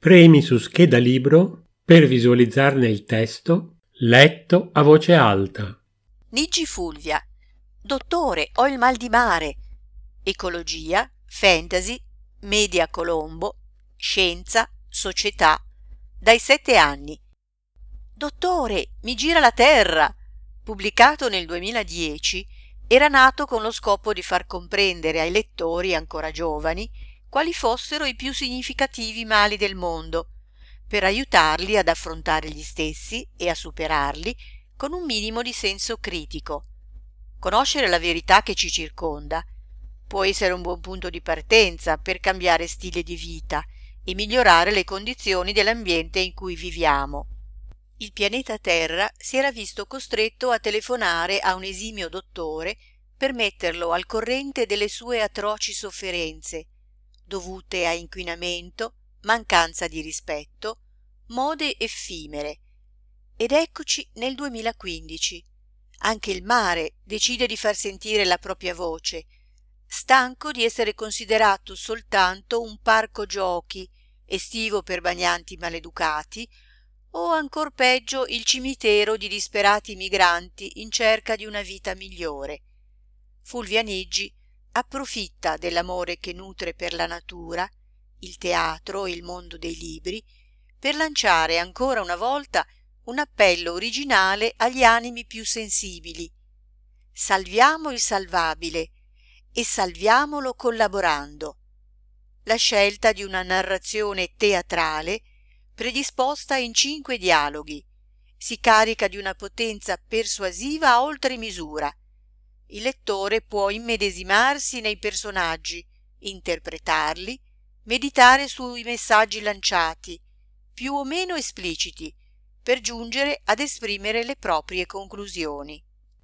Premi su scheda libro per visualizzarne il testo letto a voce alta. Nigi Fulvia. Dottore, ho il mal di mare. Ecologia, fantasy, media Colombo, scienza, società. Dai sette anni. Dottore, mi gira la terra. Pubblicato nel 2010, era nato con lo scopo di far comprendere ai lettori ancora giovani quali fossero i più significativi mali del mondo, per aiutarli ad affrontare gli stessi e a superarli con un minimo di senso critico. Conoscere la verità che ci circonda può essere un buon punto di partenza per cambiare stile di vita e migliorare le condizioni dell'ambiente in cui viviamo. Il pianeta Terra si era visto costretto a telefonare a un esimio dottore per metterlo al corrente delle sue atroci sofferenze, dovute a inquinamento, mancanza di rispetto, mode effimere. Ed eccoci nel 2015. Anche il mare decide di far sentire la propria voce, stanco di essere considerato soltanto un parco giochi, estivo per bagnanti maleducati, o ancor peggio il cimitero di disperati migranti in cerca di una vita migliore. Fulvia Niggi approfitta dell'amore che nutre per la natura, il teatro e il mondo dei libri, per lanciare ancora una volta un appello originale agli animi più sensibili. Salviamo il salvabile e salviamolo collaborando. La scelta di una narrazione teatrale predisposta in cinque dialoghi si carica di una potenza persuasiva oltre misura il lettore può immedesimarsi nei personaggi, interpretarli, meditare sui messaggi lanciati, più o meno espliciti, per giungere ad esprimere le proprie conclusioni.